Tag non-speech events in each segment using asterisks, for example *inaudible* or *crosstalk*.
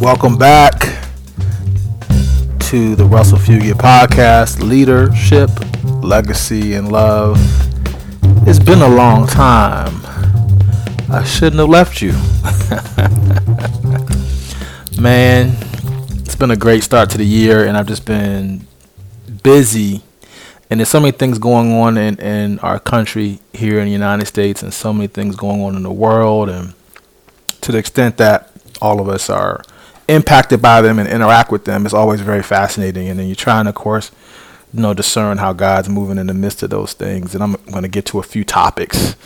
Welcome back to the Russell Fugett podcast Leadership, Legacy, and Love. It's been a long time. I shouldn't have left you. *laughs* Man, it's been a great start to the year, and I've just been busy. And there's so many things going on in, in our country here in the United States, and so many things going on in the world. And to the extent that all of us are impacted by them and interact with them is always very fascinating. And then you're trying, of course, you know, discern how God's moving in the midst of those things. And I'm going to get to a few topics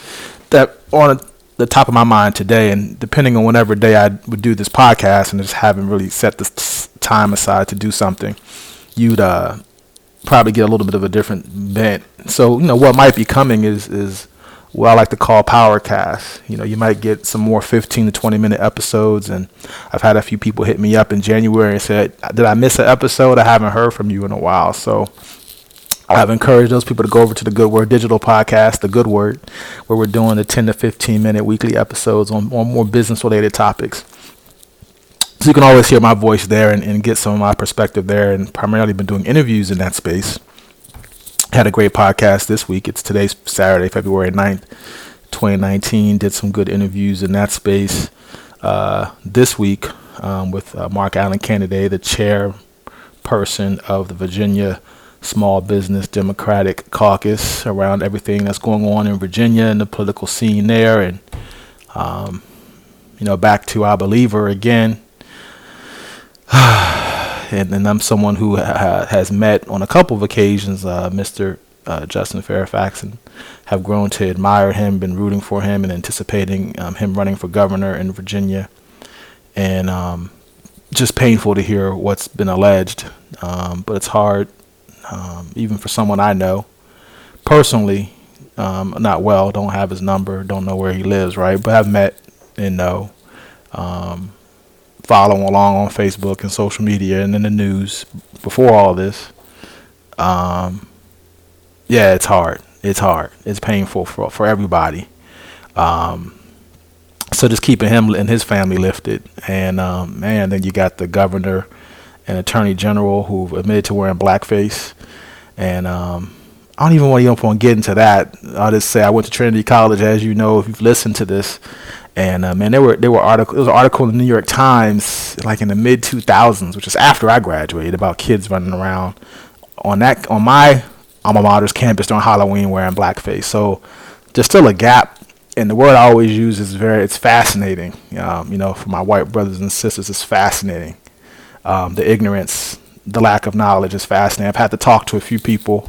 that on the top of my mind today. And depending on whenever day I would do this podcast and just haven't really set this time aside to do something, you'd uh, probably get a little bit of a different bent. So, you know, what might be coming is is what I like to call Powercast. You know, you might get some more 15 to 20 minute episodes. And I've had a few people hit me up in January and said, Did I miss an episode? I haven't heard from you in a while. So I've encouraged those people to go over to the Good Word Digital podcast, The Good Word, where we're doing the 10 to 15 minute weekly episodes on, on more business related topics. So you can always hear my voice there and, and get some of my perspective there, and primarily been doing interviews in that space had a great podcast this week. It's today's Saturday, February 9th, 2019. Did some good interviews in that space uh, this week um, with uh, Mark Allen Kennedy, the chairperson of the Virginia Small Business Democratic Caucus, around everything that's going on in Virginia and the political scene there. And, um, you know, back to our believer again. *sighs* and, and I'm someone who ha- has met on a couple of occasions uh, Mr. Uh, Justin Fairfax and have grown to admire him, been rooting for him, and anticipating um, him running for governor in Virginia. And um, just painful to hear what's been alleged, um, but it's hard, um, even for someone I know personally, um, not well, don't have his number, don't know where he lives, right? But I've met and know. Um, following along on Facebook and social media and in the news before all this, um, yeah, it's hard. It's hard. It's painful for for everybody. Um, so just keeping him and his family lifted, and um, man, then you got the governor and attorney general who admitted to wearing blackface, and um, I don't even want to get into that. I'll just say I went to Trinity College, as you know, if you've listened to this, and uh, man, there were there were article there was an article in the New York Times like in the mid 2000s, which is after I graduated, about kids running around on that on my alma mater's campus during Halloween wearing blackface. So there's still a gap, and the word I always use is very it's fascinating. Um, you know, for my white brothers and sisters, it's fascinating. Um, the ignorance, the lack of knowledge is fascinating. I've had to talk to a few people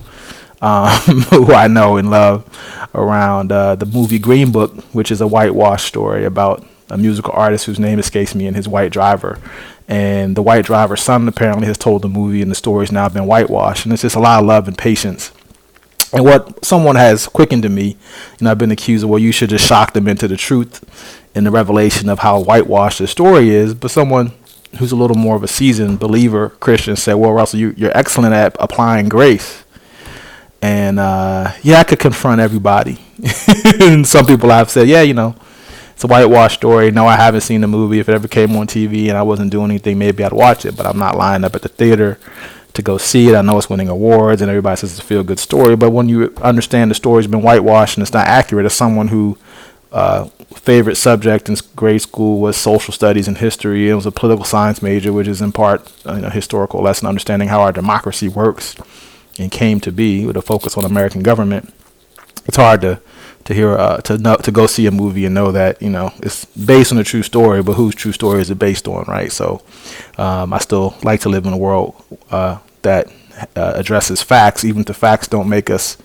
um, *laughs* who I know and love around uh, the movie Green Book, which is a whitewash story about a musical artist whose name escapes me and his white driver. And the white driver's son apparently has told the movie, and the story's now been whitewashed. And it's just a lot of love and patience. And what someone has quickened to me, know, I've been accused of, well, you should just shock them into the truth in the revelation of how whitewashed the story is. But someone who's a little more of a seasoned believer Christian said, well, Russell, you, you're excellent at applying grace and uh, yeah, I could confront everybody. *laughs* and some people have said, yeah, you know, it's a whitewash story. No, I haven't seen the movie. If it ever came on TV and I wasn't doing anything, maybe I'd watch it. But I'm not lining up at the theater to go see it. I know it's winning awards and everybody says it's a feel good story. But when you understand the story's been whitewashed and it's not accurate, as someone who uh, favorite subject in grade school was social studies and history. It was a political science major, which is in part uh, you know, historical lesson, understanding how our democracy works and came to be with a focus on American government, it's hard to to hear uh, to know to go see a movie and know that you know it's based on a true story, but whose true story is it based on, right? So um, I still like to live in a world uh, that uh, addresses facts, even if the facts don't make us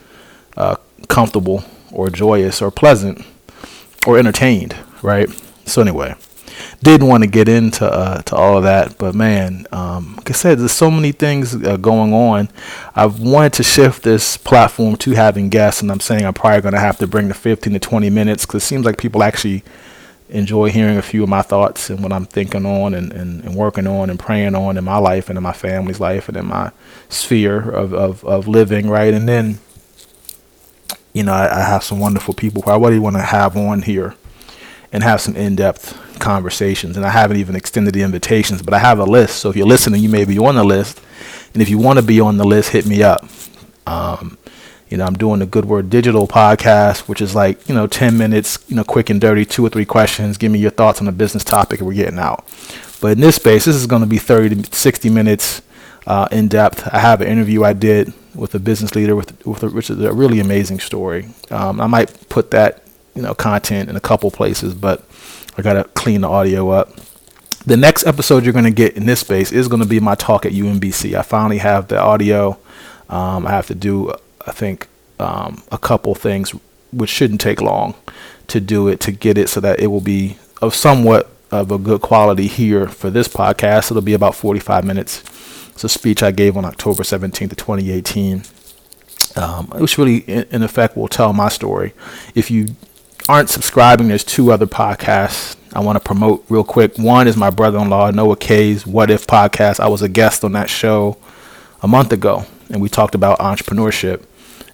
uh, comfortable or joyous or pleasant or entertained, right? So anyway didn't want to get into uh, to all of that, but man, um, like I said, there's so many things uh, going on. I've wanted to shift this platform to having guests, and I'm saying I'm probably going to have to bring the 15 to 20 minutes because it seems like people actually enjoy hearing a few of my thoughts and what I'm thinking on and, and, and working on and praying on in my life and in my family's life and in my sphere of, of, of living, right? And then, you know, I, I have some wonderful people who I really want to have on here and have some in-depth conversations. And I haven't even extended the invitations, but I have a list. So if you're listening, you may be on the list. And if you want to be on the list, hit me up. Um, you know, I'm doing the Good Word Digital podcast, which is like, you know, 10 minutes, you know, quick and dirty, two or three questions. Give me your thoughts on the business topic and we're getting out. But in this space, this is going to be 30 to 60 minutes uh, in depth. I have an interview I did with a business leader, with, with a, which is a really amazing story. Um, I might put that, you know, content in a couple places, but I got to clean the audio up. The next episode you're to get in this space is to be my talk at UMBC. I finally have the audio. Um, I have to do I think um, a couple things which shouldn't take long to do it to get it so that it will be of somewhat of a good quality here for this podcast. It'll be about 45 minutes. It's a speech I gave on October 17th of 2018, um, which really, in, in effect, will tell my story. If you aren't subscribing, there's two other podcasts I want to promote real quick. One is my brother-in-law Noah Kay's What If podcast. I was a guest on that show a month ago, and we talked about entrepreneurship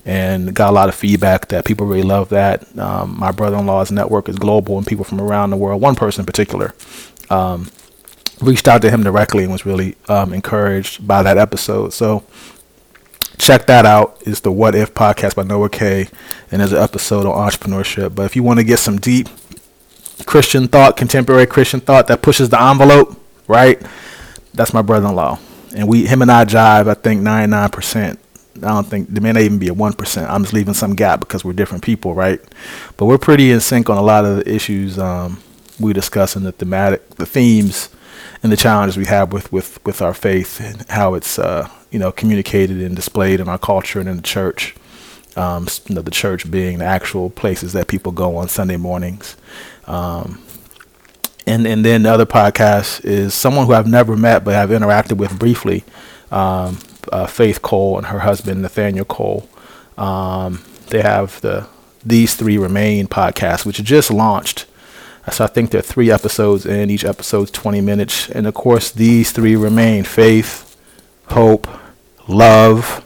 and got a lot of feedback that people really love that. Um, my brother-in-law's network is global, and people from around the world. One person in particular um, reached out to him directly and was really um, encouraged by that episode. So check that out. It's the What If podcast by Noah Kay, and there's an episode on entrepreneurship. But if you want to get some deep Christian thought, contemporary Christian thought that pushes the envelope, right? That's my brother-in-law, and we, him and I jive. I think 99% I don't think there may not even be a one percent. I'm just leaving some gap because we're different people, right? But we're pretty in sync on a lot of the issues um, we discuss and the thematic, the themes, and the challenges we have with with with our faith and how it's uh, you know communicated and displayed in our culture and in the church. Um, you know, the church being the actual places that people go on Sunday mornings. Um, and and then the other podcast is someone who I've never met but I've interacted with briefly. Um, uh, Faith Cole and her husband Nathaniel Cole. Um, they have the These Three Remain podcast, which just launched. So I think there are three episodes in. Each episode's 20 minutes. And of course, these three remain faith, hope, love.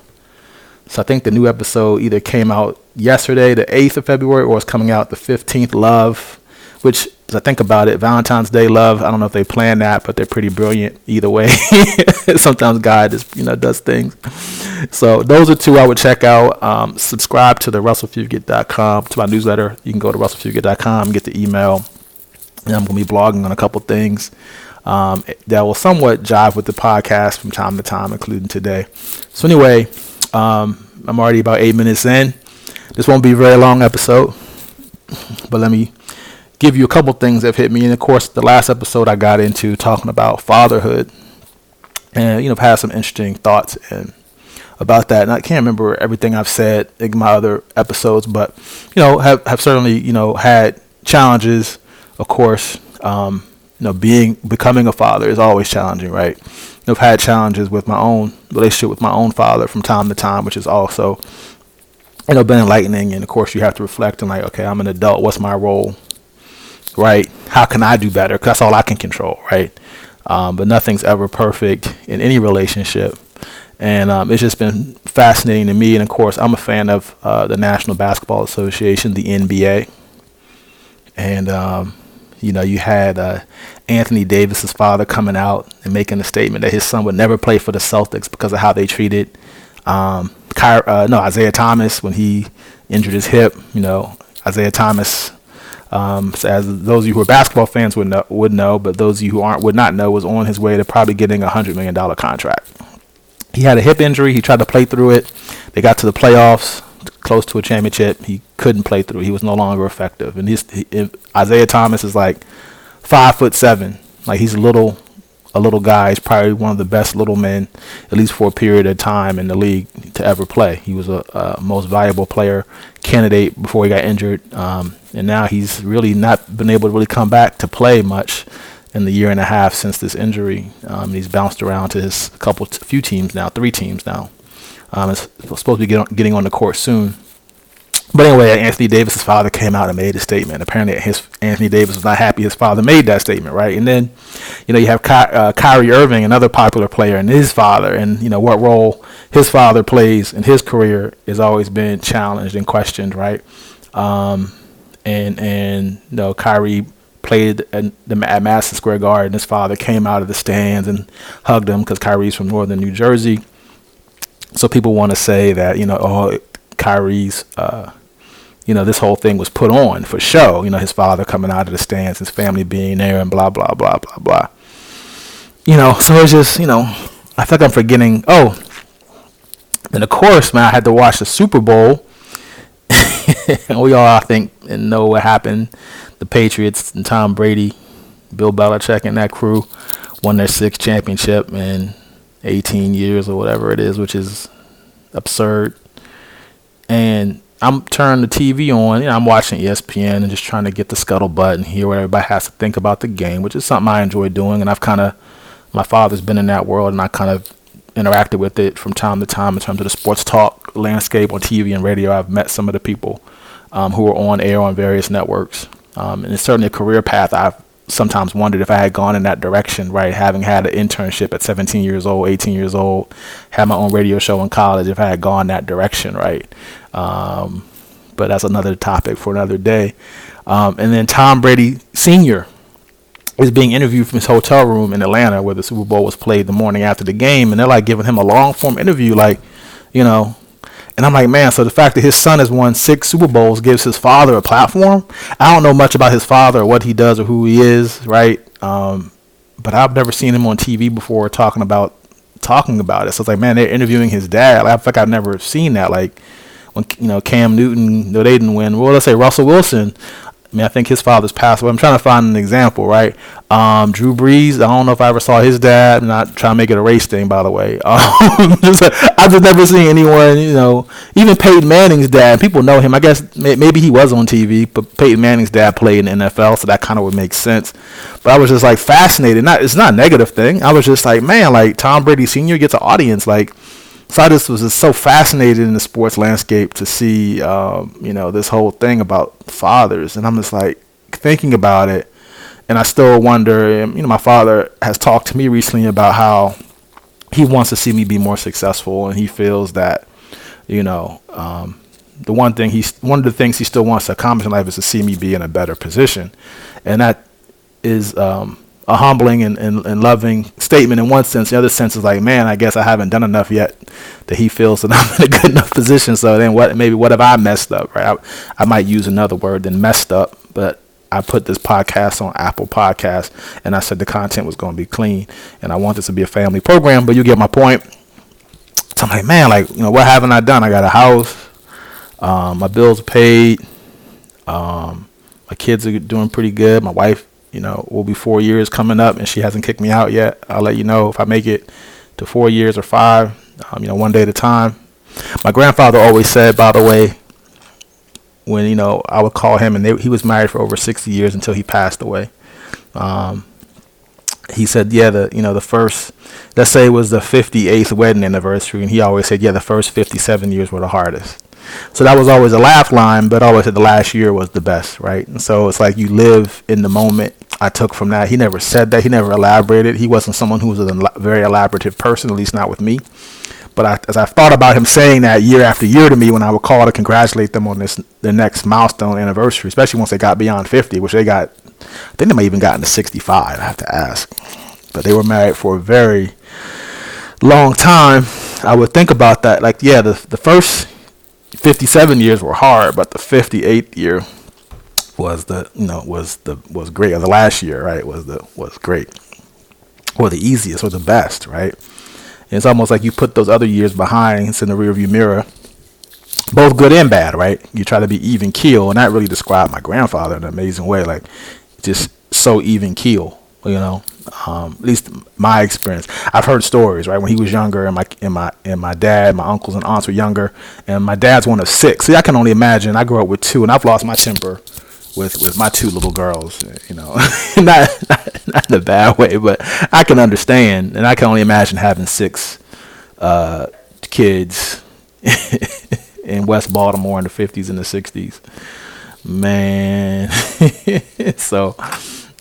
So I think the new episode either came out yesterday, the 8th of February, or it's coming out the 15th, love, which as I think about it, Valentine's Day love. I don't know if they plan that, but they're pretty brilliant either way. *laughs* Sometimes God just you know does things. So those are two I would check out. Um, subscribe to the RussellFugett.com to my newsletter. You can go to RussellFugett.com, get the email. And I'm gonna be blogging on a couple things um, that will somewhat jive with the podcast from time to time, including today. So anyway, um, I'm already about eight minutes in. This won't be a very long episode, but let me give you a couple things that have hit me. And of course, the last episode I got into talking about fatherhood, and you know, I've had some interesting thoughts and about that. And I can't remember everything I've said in my other episodes, but you know, have have certainly you know had challenges. Of course, um, you know, being becoming a father is always challenging, right? I've had challenges with my own relationship with my own father from time to time, which is also you know been enlightening. And of course, you have to reflect and like, okay, I'm an adult. What's my role? right? How can I do better? Because that's all I can control, right? Um, but nothing's ever perfect in any relationship. And um, it's just been fascinating to me. And of course, I'm a fan of uh, the National Basketball Association, the NBA. And, um, you know, you had uh, Anthony Davis's father coming out and making a statement that his son would never play for the Celtics because of how they treated um, Ky- uh, no Isaiah Thomas when he injured his hip. You know, Isaiah Thomas um, so as those of you who are basketball fans would know, would know, but those of you who aren't would not know, was on his way to probably getting a hundred million dollar contract. He had a hip injury. He tried to play through it. They got to the playoffs, close to a championship. He couldn't play through. He was no longer effective. And his he, Isaiah Thomas is like five foot seven. Like he's a little a little guy. He's probably one of the best little men, at least for a period of time in the league to ever play. He was a, a most valuable player candidate before he got injured, um, and now he's really not been able to really come back to play much in the year and a half since this injury. Um, he's bounced around to his couple, few teams now, three teams now. Um, is supposed to be get on, getting on the court soon. But anyway, Anthony Davis's father came out and made a statement. Apparently, his Anthony Davis was not happy his father made that statement, right? And then, you know, you have Ky- uh, Kyrie Irving, another popular player, and his father, and you know what role his father plays in his career has always been challenged and questioned, right? Um, and and you know, Kyrie played at, the, at Madison Square Garden. His father came out of the stands and hugged him because Kyrie's from northern New Jersey. So people want to say that you know, oh, Kyrie's, uh, you know, this whole thing was put on for show. You know, his father coming out of the stands, his family being there, and blah blah blah blah blah. You know, so it's just you know, I think I'm forgetting. Oh, and of course, man, I had to watch the Super Bowl. *laughs* we all, I think, know what happened. The Patriots and Tom Brady, Bill Belichick, and that crew won their sixth championship in 18 years or whatever it is, which is absurd. And I'm turning the TV on, you know, I'm watching ESPN and just trying to get the scuttlebutt and hear what everybody has to think about the game, which is something I enjoy doing. And I've kind of, my father's been in that world, and I kind of interacted with it from time to time in terms of the sports talk landscape on TV and radio. I've met some of the people um, who are on air on various networks, um, and it's certainly a career path I've sometimes wondered if I had gone in that direction, right? Having had an internship at 17 years old, 18 years old, had my own radio show in college, if I had gone that direction, right? Um, but that's another topic for another day. Um, and then Tom Brady Sr. is being interviewed from his hotel room in Atlanta where the Super Bowl was played the morning after the game. And they're like giving him a long form interview, like, you know, and I'm like, man, so the fact that his son has won six Super Bowls gives his father a platform. I don't know much about his father or what he does or who he is, right? Um, but I've never seen him on TV before talking about talking about it. So it's like, man, they're interviewing his dad. Like, I feel like I've never seen that. Like when you know Cam Newton, no, they didn't win. Well, let's say Russell Wilson. I mean, I think his father's passed away. I'm trying to find an example, right? Um, Drew Brees. I don't know if I ever saw his dad. I'm not trying to make it a race thing, by the way. *laughs* Um, just, I've just never seen anyone, you know, even Peyton Manning's dad. People know him. I guess maybe he was on TV, but Peyton Manning's dad played in the NFL, so that kind of would make sense. But I was just like fascinated. Not it's not a negative thing. I was just like, man, like Tom Brady Senior gets an audience, like so I just was just so fascinated in the sports landscape to see, um, you know, this whole thing about fathers, and I'm just like thinking about it, and I still wonder. You know, my father has talked to me recently about how he wants to see me be more successful, and he feels that, you know, um, the one thing he's one of the things he still wants to accomplish in life is to see me be in a better position, and that is um, a humbling and, and, and, loving statement in one sense. The other sense is like, man, I guess I haven't done enough yet that he feels that *laughs* I'm in a good enough position. So then what, maybe what have I messed up, right? I, I might use another word than messed up, but I put this podcast on Apple Podcasts and I said the content was going to be clean and I want this to be a family program, but you get my point. So I'm like, man, like, you know, what haven't I done? I got a house. Um, my bills paid. Um, my kids are doing pretty good. My wife you know, will be four years coming up, and she hasn't kicked me out yet. I'll let you know if I make it to four years or five. Um, you know, one day at a time. My grandfather always said, by the way, when you know I would call him, and they, he was married for over sixty years until he passed away. Um, he said, yeah, the you know the first, let's say it was the fifty eighth wedding anniversary, and he always said, yeah, the first fifty seven years were the hardest. So that was always a laugh line, but always said the last year was the best, right? And so it's like you live in the moment. I took from that. He never said that. He never elaborated. He wasn't someone who was a very elaborative person, at least not with me. But I, as I thought about him saying that year after year to me when I would call to congratulate them on this the next milestone anniversary, especially once they got beyond 50, which they got, I think they might even gotten to 65. I have to ask, but they were married for a very long time. I would think about that. Like, yeah, the the first 57 years were hard, but the 58th year was the you know was the was great. Or the last year, right, was the was great, or the easiest, or the best, right. And it's almost like you put those other years behind. It's in the rearview mirror, both good and bad, right? You try to be even keel, and that really described my grandfather in an amazing way, like just so even keel, you know um, at least my experience. I've heard stories, right? When he was younger, and my and my and my dad, my uncles and aunts were younger, and my dad's one of six. See, I can only imagine. I grew up with two, and I've lost my temper with with my two little girls. You know, not, *laughs* not, not in a bad way, but I can understand, and I can only imagine having six uh, kids *laughs* in West Baltimore in the fifties and the sixties. Man, *laughs* so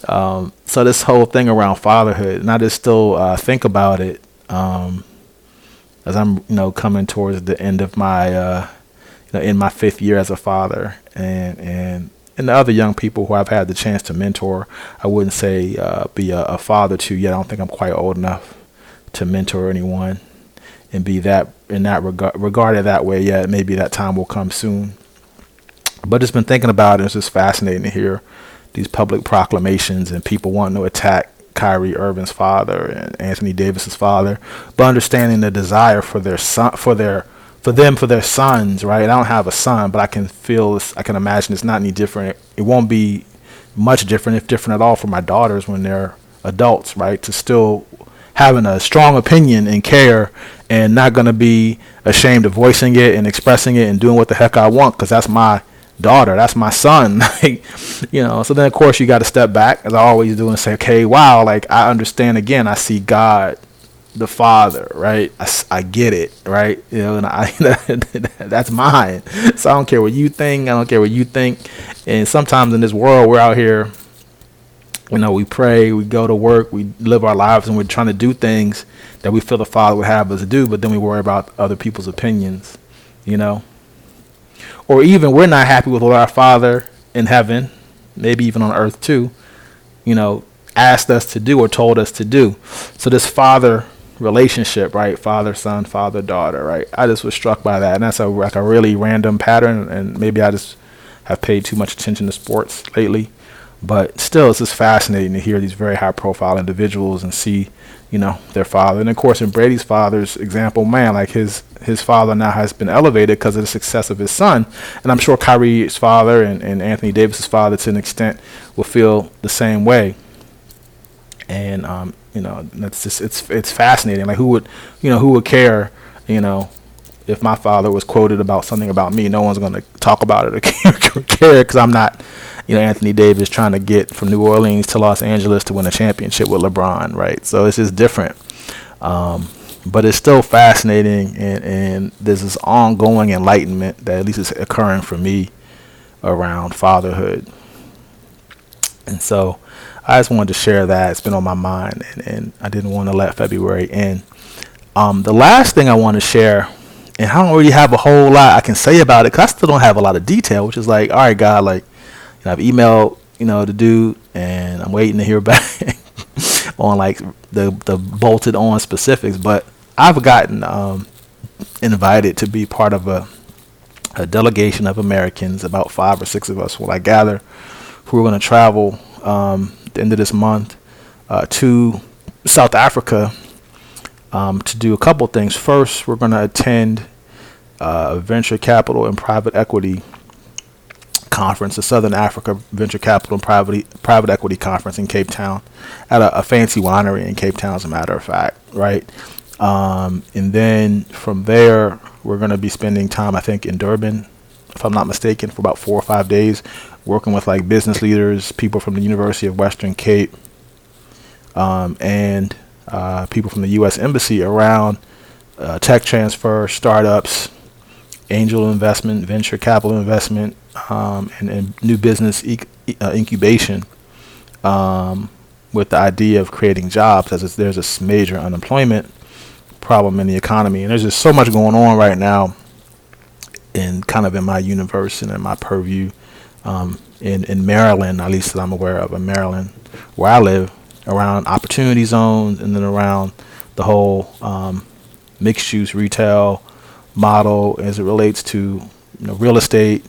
um, so this whole thing around fatherhood, and I just still uh, think about it um, as I'm, you know, coming towards the end of my, uh, you know, in my fifth year as a father, and and and the other young people who I've had the chance to mentor, I wouldn't say uh, be a, a, father to yet. I don't think I'm quite old enough to mentor anyone and be that in that regard regarded that way yet. Maybe that time will come soon. But just been thinking about it. It's just fascinating to hear these public proclamations and people wanting to attack Kyrie Irving's father and Anthony Davis's father, but understanding the desire for their son for their for them for their sons, right? I don't have a son, but I can feel I can imagine it's not any different. It won't be much different, if different at all, for my daughters when they're adults, right? To still having a strong opinion and care and not going to be ashamed of voicing it and expressing it and doing what the heck I want because that's my daughter, that's my son. *laughs* like, you know, so then of course you got to step back as I always do and say, okay, wow, like I understand again, I see God the father, right? I, I get it, right? You know, and I *laughs* that's mine. So I don't care what you think. I don't care what you think. And sometimes in this world, we're out here. You know, we pray, we go to work, we live our lives, and we're trying to do things that we feel the Father would have us do. But then we worry about other people's opinions. You know, or even we're not happy with what our Father in heaven, maybe even on earth too. You know, asked us to do or told us to do. So this Father relationship, right? Father, son, father, daughter, right? I just was struck by that, and that's a like a really random pattern, and maybe I just have paid too much attention to sports lately, but still, it's just fascinating to hear these very high-profile individuals and see, you know, their father, and of course, in Brady's father's example, man, like his his father now has been elevated because of the success of his son, and I'm sure Kyrie's father and, and Anthony Davis's father, to an extent, will feel the same way and um, you know that's just it's it's fascinating. Like who would you know who would care? You know, if my father was quoted about something about me, no one's going to talk about it *laughs* or because *laughs* I'm not, you know, Anthony Davis trying to get from New Orleans to Los Angeles to win a championship with LeBron, right? So it's just different. Um, but it's still fascinating, and, and there's this ongoing enlightenment that at least is occurring for me around fatherhood. And so I just wanted to share that. It's been on my mind, and, and I didn't want to let February end. Um, the last thing I want to share, and I don't really have a whole lot I can say about it because I still don't have a lot of detail, which is like, all right, God, like, you know, I've emailed, you know, the dude, and I'm waiting to hear *laughs* back on like the the bolted on specifics. But I've gotten um, invited to be part of a a delegation of Americans, about five or six of us, what I gather, who are going to travel um, the end of this month uh, to South Africa um, to do a couple things. First, we're going to attend uh, a venture capital and private equity conference, the Southern Africa Venture Capital and Private Private Equity Conference in Cape Town, at a, a fancy winery in Cape Town, as a matter of fact, right? Um, and then from there, we're going to be spending time, I think, in Durban, if I'm not mistaken, for about four or five days, working with like business leaders, people from the University of Western Cape, um, and uh, people from the U.S. Embassy around uh, tech transfer, startups, angel investment, venture capital investment, um, and, and, new business e- uh, incubation, um, with the idea of creating jobs, as there's a major unemployment problem in the economy, and there's just so much going on right now, in kind of in my universe and in my purview um, in in Maryland, at least that I'm aware of, in Maryland, where I live, around opportunity zones, and then around the whole um, mixed use retail model as it relates to you know real estate,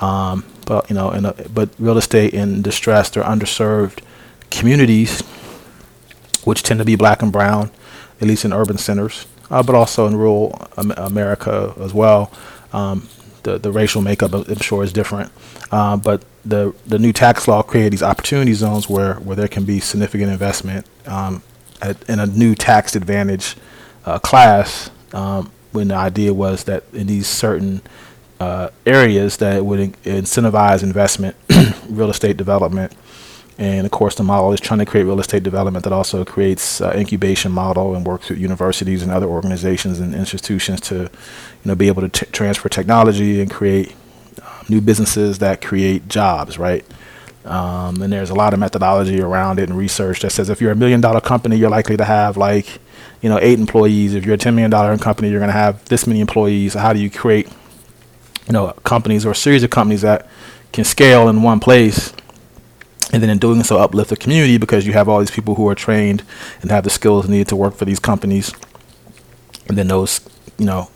um, but you know, a, but real estate in distressed or underserved communities, which tend to be black and brown, at least in urban centers, uh, but also in rural America as well. Um, the, the racial makeup, I'm sure, is different. Uh, but the the new tax law created these opportunity zones where, where there can be significant investment um, at, in a new tax advantage uh, class. Um, when the idea was that in these certain uh, areas that would in- incentivize investment, *clears throat* real estate development, and of course the model is trying to create real estate development that also creates uh, incubation model and works with universities and other organizations and institutions to, you know, be able to t- transfer technology and create new businesses that create jobs, right? Um, and there's a lot of methodology around it and research that says if you're a million dollar company, you're likely to have like, you know, eight employees. If you're a $10 million company, you're going to have this many employees. How do you create, you know, companies or a series of companies that can scale in one place and then in doing so uplift the community because you have all these people who are trained and have the skills needed to work for these companies. And then those you know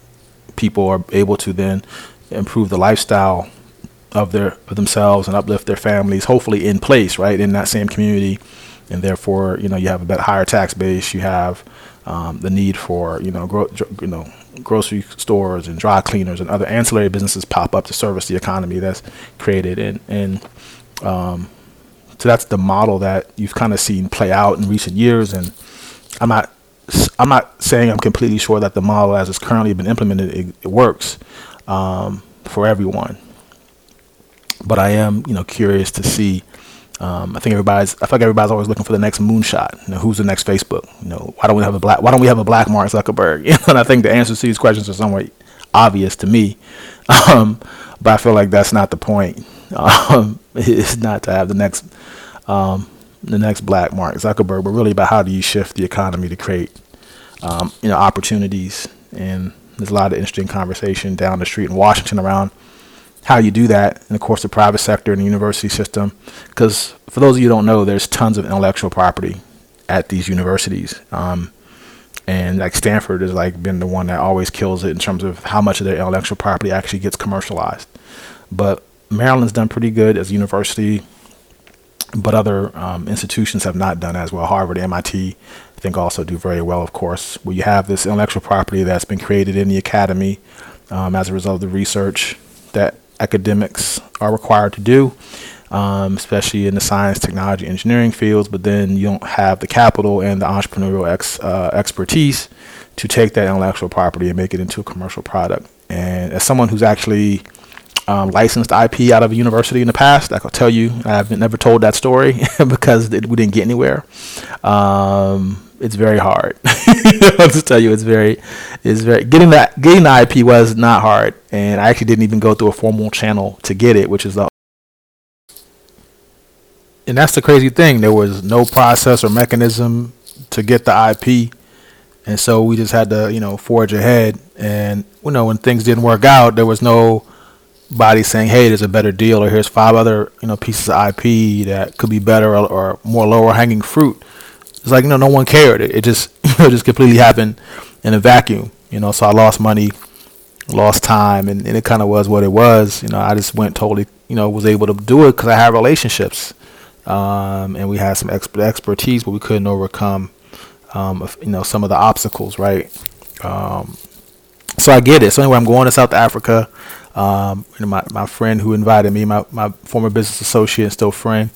people are able to then improve the lifestyle of their of themselves and uplift their families hopefully in place right in that same community. And therefore you know you have a better higher tax base. You have um, the need for you know gro- you know grocery stores and dry cleaners and other ancillary businesses pop up to service the economy that's created and and um, so that's the model that you've kind of seen play out in recent years and I'm not I'm not saying I'm completely sure that the model as it's currently been implemented it, it works um, for everyone but I am you know curious to see um, I think everybody's. I feel like everybody's always looking for the next moonshot. You know, who's the next Facebook? You know, why don't we have a black? Why don't we have a black Mark Zuckerberg? *laughs* You know, and I think the answers to these questions are somewhat obvious to me, *laughs* um, but I feel like that's not the point. *laughs* Um, it's not to have the next, um, the next black Mark Zuckerberg, but really about how do you shift the economy to create, um, you know, opportunities. And there's a lot of interesting conversation down the street in Washington around how you do that. In of course the private sector and the university system. Because for those of you who don't know there's tons of intellectual property at these universities. Um, and like stanford has like been the one that always kills it in terms of how much of their intellectual property actually gets commercialized. But maryland's done pretty good as a university but other um, institutions have not done as well harvard mit i think also do very well of course where you have this intellectual property that's been created in the academy um, as a result of the research that academics are required to do, um, especially in the science, technology, engineering fields. But then you don't have the capital and the entrepreneurial ex, uh, expertise to take that intellectual property and make it into a commercial product. And as someone who's actually um, licensed IP out of a university in the past, I could tell you I've never told that story *laughs* because we didn't get anywhere. Um, it's very hard. *laughs* I'll just tell you, it's very, it's very getting that getting the IP was not hard, and I actually didn't even go through a formal channel to get it, which is the. And that's the crazy thing. There was no process or mechanism to get the IP, and so we just had to, you know, forge ahead. And you know, when things didn't work out, there was no body saying, "Hey, there's a better deal," or "Here's five other, you know, pieces of IP that could be better or, or more lower hanging fruit." It's like you know, no one cared. It, it just *laughs* it just completely happened in a vacuum. You know, so I lost money, lost time, and, and it kind of was what it was. You know, I just went totally, you know, was able to do it because I had relationships, um, and we had some expert expertise, but we couldn't overcome, um, you know, some of the obstacles, right? Um, so I get it. So anyway, I'm going to South Africa. Um, you know, my, my friend who invited me, my, my former business associate and still friend,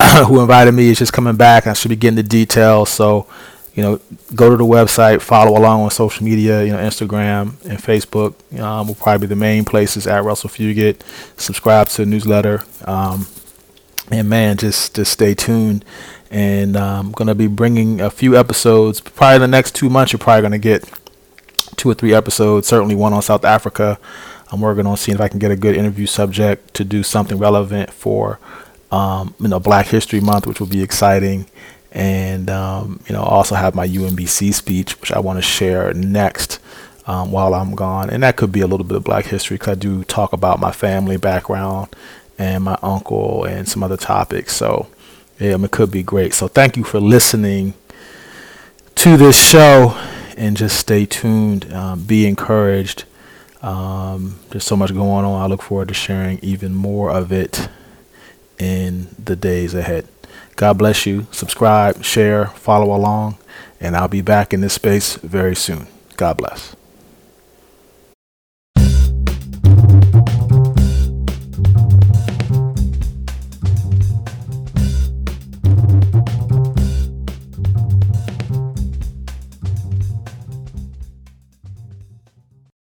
*clears throat* who invited me is just coming back. I should be getting the details. So, you know, go to the website, follow along on social media, you know, Instagram and Facebook um, will probably be the main places at Russell Fugett. Subscribe to the newsletter. Um, and man, just, just stay tuned. And I'm um, going to be bringing a few episodes. Probably the next two months, you're probably going to get two or three episodes, certainly one on South Africa. I'm working on seeing if I can get a good interview subject to do something relevant for um, you know, Black History Month, which will be exciting. And, um, you know, also have my UMBC speech, which I want to share next um, while I'm gone. And that could be a little bit of Black history because I do talk about my family background and my uncle and some other topics. So, yeah, it could be great. So, thank you for listening to this show and just stay tuned. Um, be encouraged. Um, there's so much going on. I look forward to sharing even more of it in the days ahead. God bless you. Subscribe, share, follow along, and I'll be back in this space very soon. God bless.